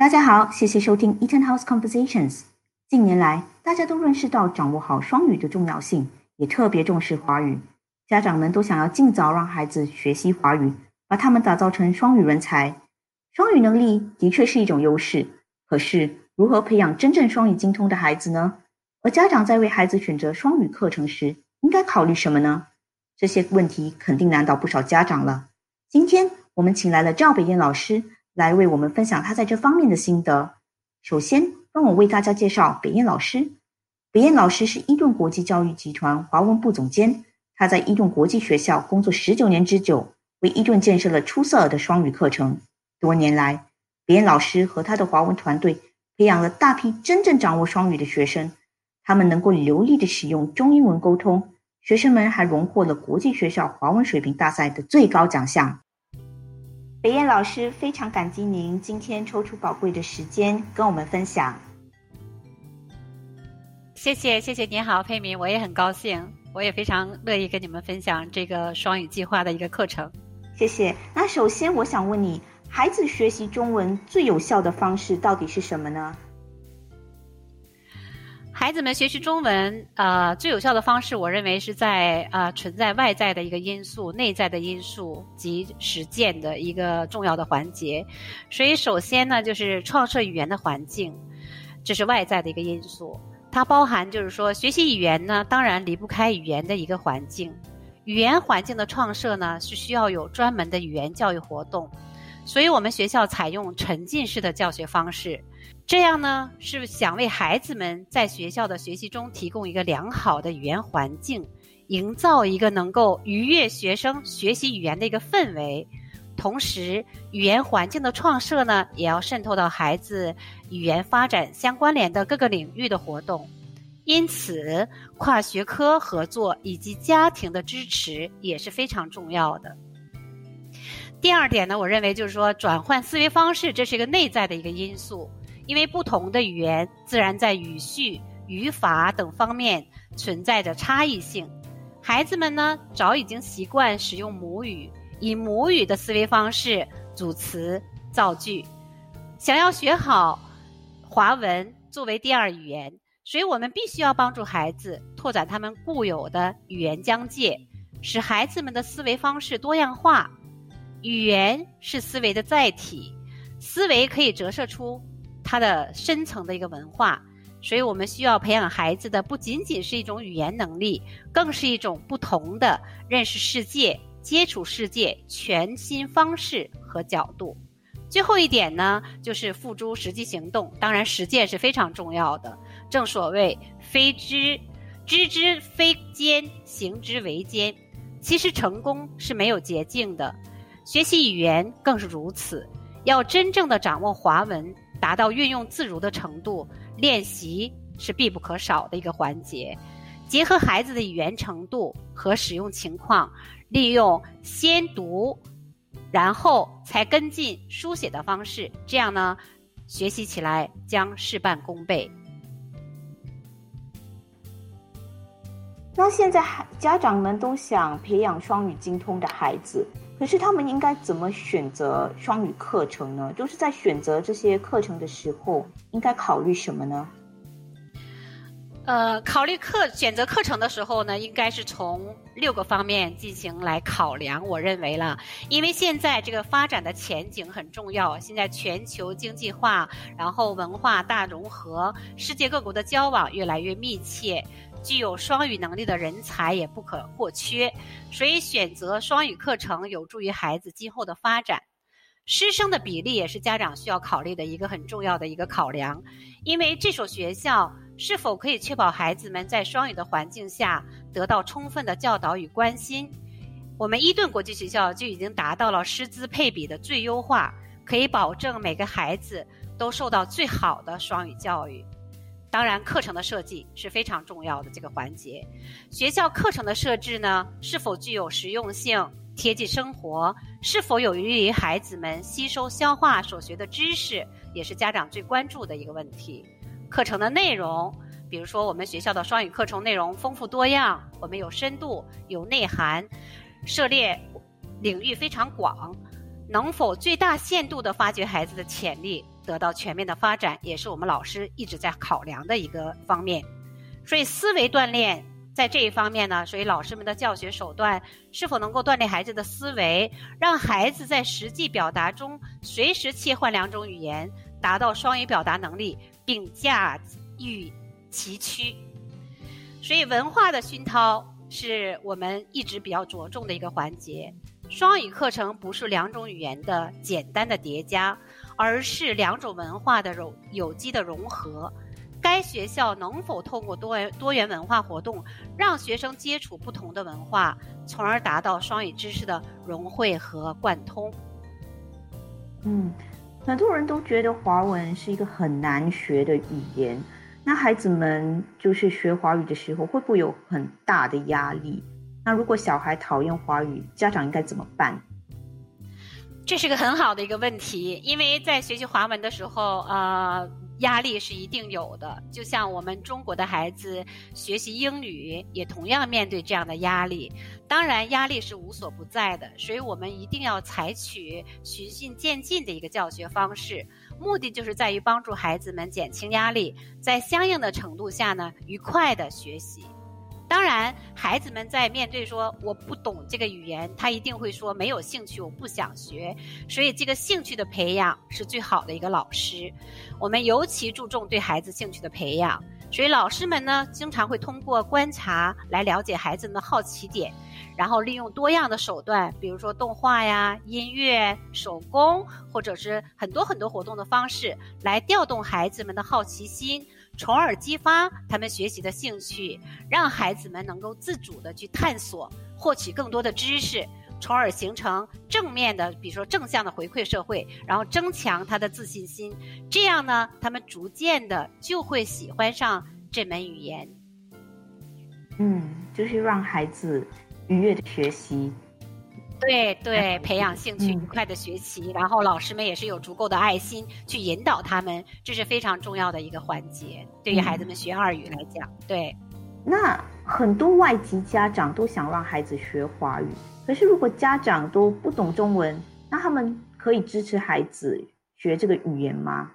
大家好，谢谢收听 Eaton House Conversations。近年来，大家都认识到掌握好双语的重要性，也特别重视华语。家长们都想要尽早让孩子学习华语，把他们打造成双语人才。双语能力的确是一种优势，可是如何培养真正双语精通的孩子呢？而家长在为孩子选择双语课程时，应该考虑什么呢？这些问题肯定难倒不少家长了。今天我们请来了赵北燕老师来为我们分享他在这方面的心得。首先，让我为大家介绍北燕老师。北燕老师是伊顿国际教育集团华文部总监，他在伊顿国际学校工作十九年之久，为伊顿建设了出色的双语课程。多年来，北燕老师和他的华文团队培养了大批真正掌握双语的学生。他们能够流利的使用中英文沟通，学生们还荣获了国际学校华文水平大赛的最高奖项。北燕老师非常感激您今天抽出宝贵的时间跟我们分享。谢谢谢谢，您好，佩明，我也很高兴，我也非常乐意跟你们分享这个双语计划的一个课程。谢谢。那首先我想问你，孩子学习中文最有效的方式到底是什么呢？孩子们学习中文，呃，最有效的方式，我认为是在啊存在外在的一个因素、内在的因素及实践的一个重要的环节。所以，首先呢，就是创设语言的环境，这是外在的一个因素。它包含就是说，学习语言呢，当然离不开语言的一个环境。语言环境的创设呢，是需要有专门的语言教育活动。所以我们学校采用沉浸式的教学方式。这样呢，是想为孩子们在学校的学习中提供一个良好的语言环境，营造一个能够愉悦学生学习语言的一个氛围。同时，语言环境的创设呢，也要渗透到孩子语言发展相关联的各个领域的活动。因此，跨学科合作以及家庭的支持也是非常重要的。第二点呢，我认为就是说，转换思维方式，这是一个内在的一个因素。因为不同的语言自然在语序、语法等方面存在着差异性，孩子们呢早已经习惯使用母语，以母语的思维方式组词造句。想要学好华文作为第二语言，所以我们必须要帮助孩子拓展他们固有的语言疆界，使孩子们的思维方式多样化。语言是思维的载体，思维可以折射出。它的深层的一个文化，所以我们需要培养孩子的不仅仅是一种语言能力，更是一种不同的认识世界、接触世界全新方式和角度。最后一点呢，就是付诸实际行动。当然，实践是非常重要的。正所谓“非知知之非奸，行之为奸”。其实成功是没有捷径的，学习语言更是如此。要真正的掌握华文。达到运用自如的程度，练习是必不可少的一个环节。结合孩子的语言程度和使用情况，利用先读，然后才跟进书写的方式，这样呢，学习起来将事半功倍。那现在孩家长们都想培养双语精通的孩子。可是他们应该怎么选择双语课程呢？就是在选择这些课程的时候，应该考虑什么呢？呃，考虑课选择课程的时候呢，应该是从六个方面进行来考量。我认为了，因为现在这个发展的前景很重要，现在全球经济化，然后文化大融合，世界各国的交往越来越密切。具有双语能力的人才也不可或缺，所以选择双语课程有助于孩子今后的发展。师生的比例也是家长需要考虑的一个很重要的一个考量，因为这所学校是否可以确保孩子们在双语的环境下得到充分的教导与关心。我们伊顿国际学校就已经达到了师资配比的最优化，可以保证每个孩子都受到最好的双语教育。当然，课程的设计是非常重要的这个环节。学校课程的设置呢，是否具有实用性、贴近生活，是否有利于孩子们吸收消化所学的知识，也是家长最关注的一个问题。课程的内容，比如说我们学校的双语课程内容丰富多样，我们有深度、有内涵，涉猎领域非常广，能否最大限度地发掘孩子的潜力？得到全面的发展，也是我们老师一直在考量的一个方面。所以思维锻炼在这一方面呢，所以老师们的教学手段是否能够锻炼孩子的思维，让孩子在实际表达中随时切换两种语言，达到双语表达能力，并驾驭其趋。所以文化的熏陶是我们一直比较着重的一个环节。双语课程不是两种语言的简单的叠加，而是两种文化的融有机的融合。该学校能否通过多元多元文化活动，让学生接触不同的文化，从而达到双语知识的融汇和贯通？嗯，很多人都觉得华文是一个很难学的语言。那孩子们就是学华语的时候，会不会有很大的压力？那如果小孩讨厌华语，家长应该怎么办？这是个很好的一个问题，因为在学习华文的时候，呃，压力是一定有的。就像我们中国的孩子学习英语，也同样面对这样的压力。当然，压力是无所不在的，所以我们一定要采取循序渐进的一个教学方式，目的就是在于帮助孩子们减轻压力，在相应的程度下呢，愉快的学习。当然，孩子们在面对说我不懂这个语言，他一定会说没有兴趣，我不想学。所以，这个兴趣的培养是最好的一个老师。我们尤其注重对孩子兴趣的培养，所以老师们呢，经常会通过观察来了解孩子们的好奇点，然后利用多样的手段，比如说动画呀、音乐、手工，或者是很多很多活动的方式，来调动孩子们的好奇心。从而激发他们学习的兴趣，让孩子们能够自主的去探索，获取更多的知识，从而形成正面的，比如说正向的回馈社会，然后增强他的自信心。这样呢，他们逐渐的就会喜欢上这门语言。嗯，就是让孩子愉悦的学习。对对，培养兴趣，愉快的学习，然后老师们也是有足够的爱心去引导他们，这是非常重要的一个环节。对于孩子们学二语来讲，对。那很多外籍家长都想让孩子学华语，可是如果家长都不懂中文，那他们可以支持孩子学这个语言吗？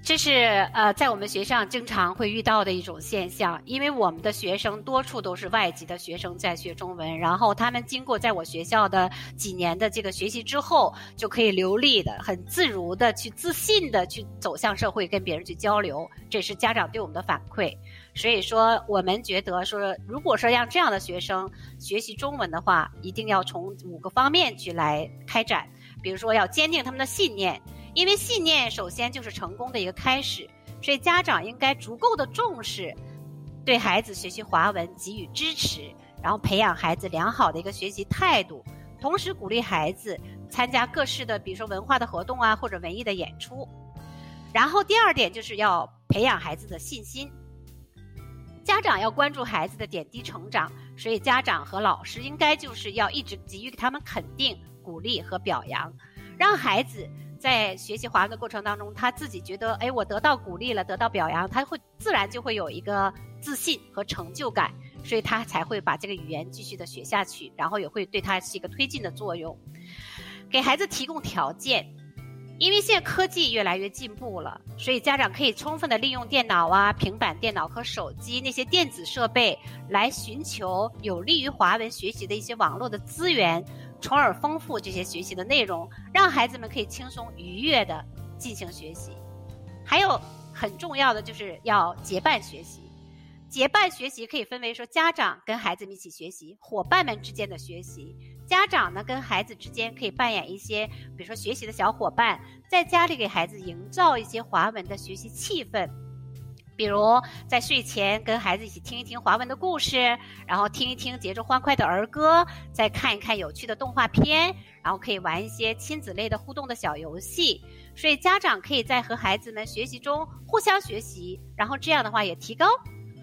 这是呃，在我们学校经常会遇到的一种现象，因为我们的学生多数都是外籍的学生在学中文，然后他们经过在我学校的几年的这个学习之后，就可以流利的、很自如的去自信的去走向社会，跟别人去交流。这是家长对我们的反馈。所以说，我们觉得说，如果说让这样的学生学习中文的话，一定要从五个方面去来开展，比如说要坚定他们的信念。因为信念首先就是成功的一个开始，所以家长应该足够的重视，对孩子学习华文给予支持，然后培养孩子良好的一个学习态度，同时鼓励孩子参加各式的，比如说文化的活动啊，或者文艺的演出。然后第二点就是要培养孩子的信心，家长要关注孩子的点滴成长，所以家长和老师应该就是要一直给予他们肯定、鼓励和表扬，让孩子。在学习华文的过程当中，他自己觉得，哎，我得到鼓励了，得到表扬，他会自然就会有一个自信和成就感，所以他才会把这个语言继续的学下去，然后也会对他是一个推进的作用。给孩子提供条件，因为现在科技越来越进步了，所以家长可以充分的利用电脑啊、平板电脑和手机那些电子设备，来寻求有利于华文学习的一些网络的资源。从而丰富这些学习的内容，让孩子们可以轻松愉悦的进行学习。还有很重要的就是要结伴学习。结伴学习可以分为说家长跟孩子们一起学习，伙伴们之间的学习。家长呢跟孩子之间可以扮演一些，比如说学习的小伙伴，在家里给孩子营造一些华文的学习气氛。比如在睡前跟孩子一起听一听华文的故事，然后听一听节奏欢快的儿歌，再看一看有趣的动画片，然后可以玩一些亲子类的互动的小游戏。所以家长可以在和孩子们学习中互相学习，然后这样的话也提高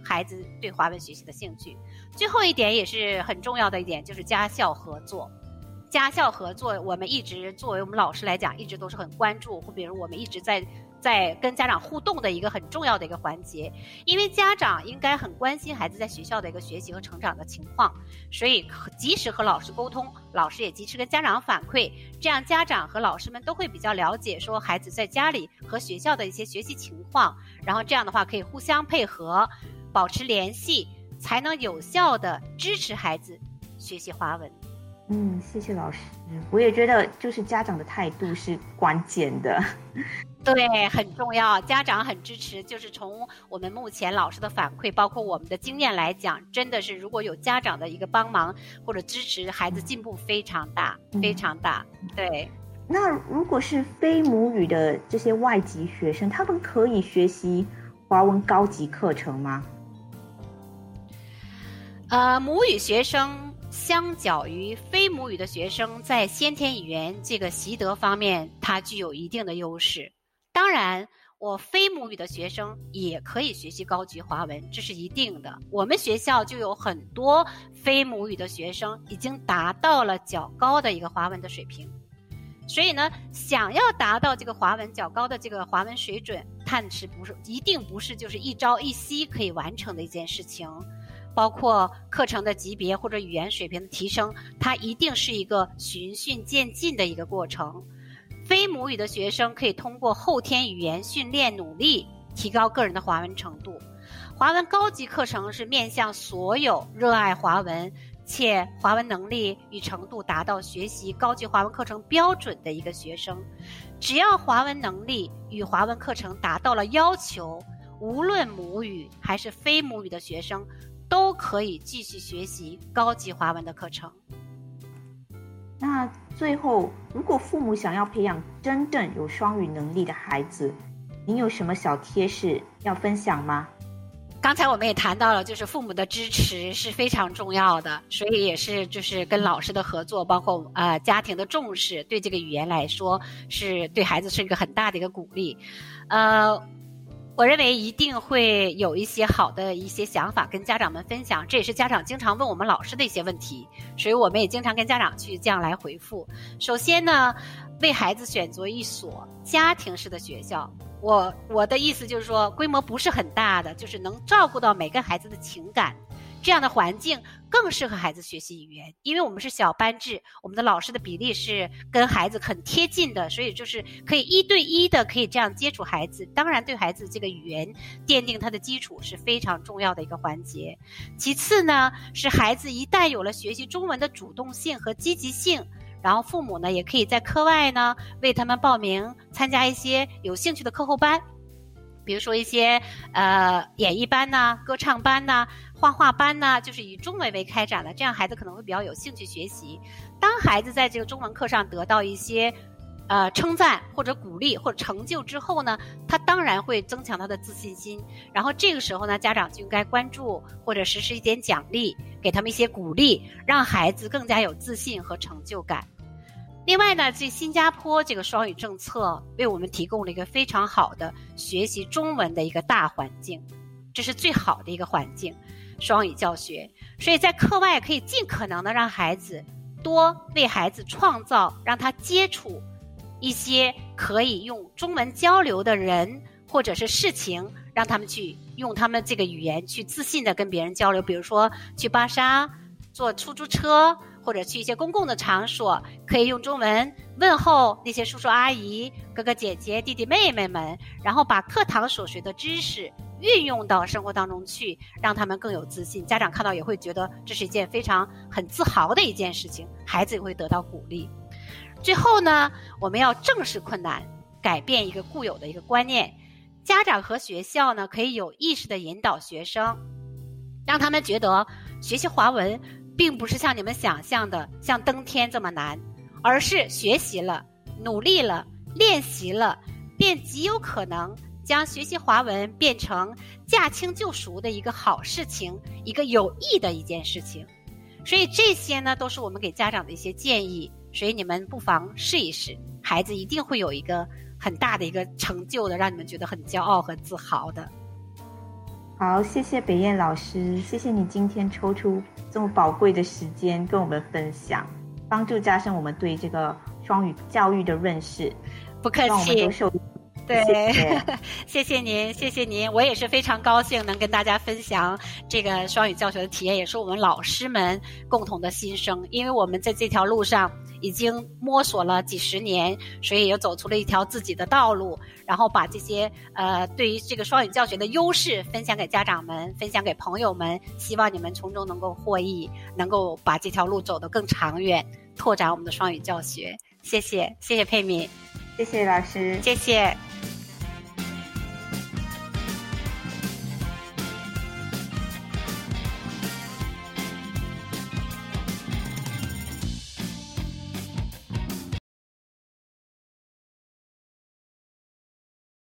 孩子对华文学习的兴趣。最后一点也是很重要的一点，就是家校合作。家校合作，我们一直作为我们老师来讲，一直都是很关注，或比如我们一直在。在跟家长互动的一个很重要的一个环节，因为家长应该很关心孩子在学校的一个学习和成长的情况，所以及时和老师沟通，老师也及时跟家长反馈，这样家长和老师们都会比较了解说孩子在家里和学校的一些学习情况，然后这样的话可以互相配合，保持联系，才能有效的支持孩子学习华文。嗯，谢谢老师。我也觉得，就是家长的态度是关键的。对，很重要。家长很支持，就是从我们目前老师的反馈，包括我们的经验来讲，真的是如果有家长的一个帮忙或者支持，孩子进步非常大，非常大。对。那如果是非母语的这些外籍学生，他们可以学习华文高级课程吗？呃，母语学生。相较于非母语的学生，在先天语言这个习得方面，它具有一定的优势。当然，我非母语的学生也可以学习高级华文，这是一定的。我们学校就有很多非母语的学生已经达到了较高的一个华文的水平。所以呢，想要达到这个华文较高的这个华文水准，探是不是一定不是就是一朝一夕可以完成的一件事情。包括课程的级别或者语言水平的提升，它一定是一个循序渐进的一个过程。非母语的学生可以通过后天语言训练努力，提高个人的华文程度。华文高级课程是面向所有热爱华文且华文能力与程度达到学习高级华文课程标准的一个学生。只要华文能力与华文课程达到了要求，无论母语还是非母语的学生。都可以继续学习高级华文的课程。那最后，如果父母想要培养真正有双语能力的孩子，您有什么小贴士要分享吗？刚才我们也谈到了，就是父母的支持是非常重要的，所以也是就是跟老师的合作，包括呃家庭的重视，对这个语言来说是对孩子是一个很大的一个鼓励，呃。我认为一定会有一些好的一些想法跟家长们分享，这也是家长经常问我们老师的一些问题，所以我们也经常跟家长去这样来回复。首先呢，为孩子选择一所家庭式的学校，我我的意思就是说，规模不是很大的，就是能照顾到每个孩子的情感。这样的环境更适合孩子学习语言，因为我们是小班制，我们的老师的比例是跟孩子很贴近的，所以就是可以一对一的可以这样接触孩子。当然，对孩子这个语言奠定他的基础是非常重要的一个环节。其次呢，是孩子一旦有了学习中文的主动性和积极性，然后父母呢也可以在课外呢为他们报名参加一些有兴趣的课后班。比如说一些呃演艺班呐、歌唱班呐、画画班呢，就是以中文为开展的，这样孩子可能会比较有兴趣学习。当孩子在这个中文课上得到一些呃称赞或者鼓励或者成就之后呢，他当然会增强他的自信心。然后这个时候呢，家长就应该关注或者实施一点奖励，给他们一些鼓励，让孩子更加有自信和成就感。另外呢，这新加坡这个双语政策为我们提供了一个非常好的学习中文的一个大环境，这是最好的一个环境，双语教学。所以在课外可以尽可能的让孩子多为孩子创造，让他接触一些可以用中文交流的人或者是事情，让他们去用他们这个语言去自信的跟别人交流。比如说去巴沙坐出租车。或者去一些公共的场所，可以用中文问候那些叔叔阿姨、哥哥姐姐、弟弟妹妹们，然后把课堂所学的知识运用到生活当中去，让他们更有自信。家长看到也会觉得这是一件非常很自豪的一件事情，孩子也会得到鼓励。最后呢，我们要正视困难，改变一个固有的一个观念。家长和学校呢，可以有意识的引导学生，让他们觉得学习华文。并不是像你们想象的像登天这么难，而是学习了、努力了、练习了，便极有可能将学习华文变成驾轻就熟的一个好事情，一个有益的一件事情。所以这些呢，都是我们给家长的一些建议。所以你们不妨试一试，孩子一定会有一个很大的一个成就的，让你们觉得很骄傲和自豪的。好，谢谢北燕老师，谢谢你今天抽出这么宝贵的时间跟我们分享，帮助加深我们对这个双语教育的认识。不客气。让我们都受对，谢谢您，谢谢您，我也是非常高兴能跟大家分享这个双语教学的体验，也是我们老师们共同的心声。因为我们在这条路上已经摸索了几十年，所以也走出了一条自己的道路，然后把这些呃对于这个双语教学的优势分享给家长们，分享给朋友们，希望你们从中能够获益，能够把这条路走得更长远，拓展我们的双语教学。谢谢，谢谢佩敏，谢谢老师。谢谢。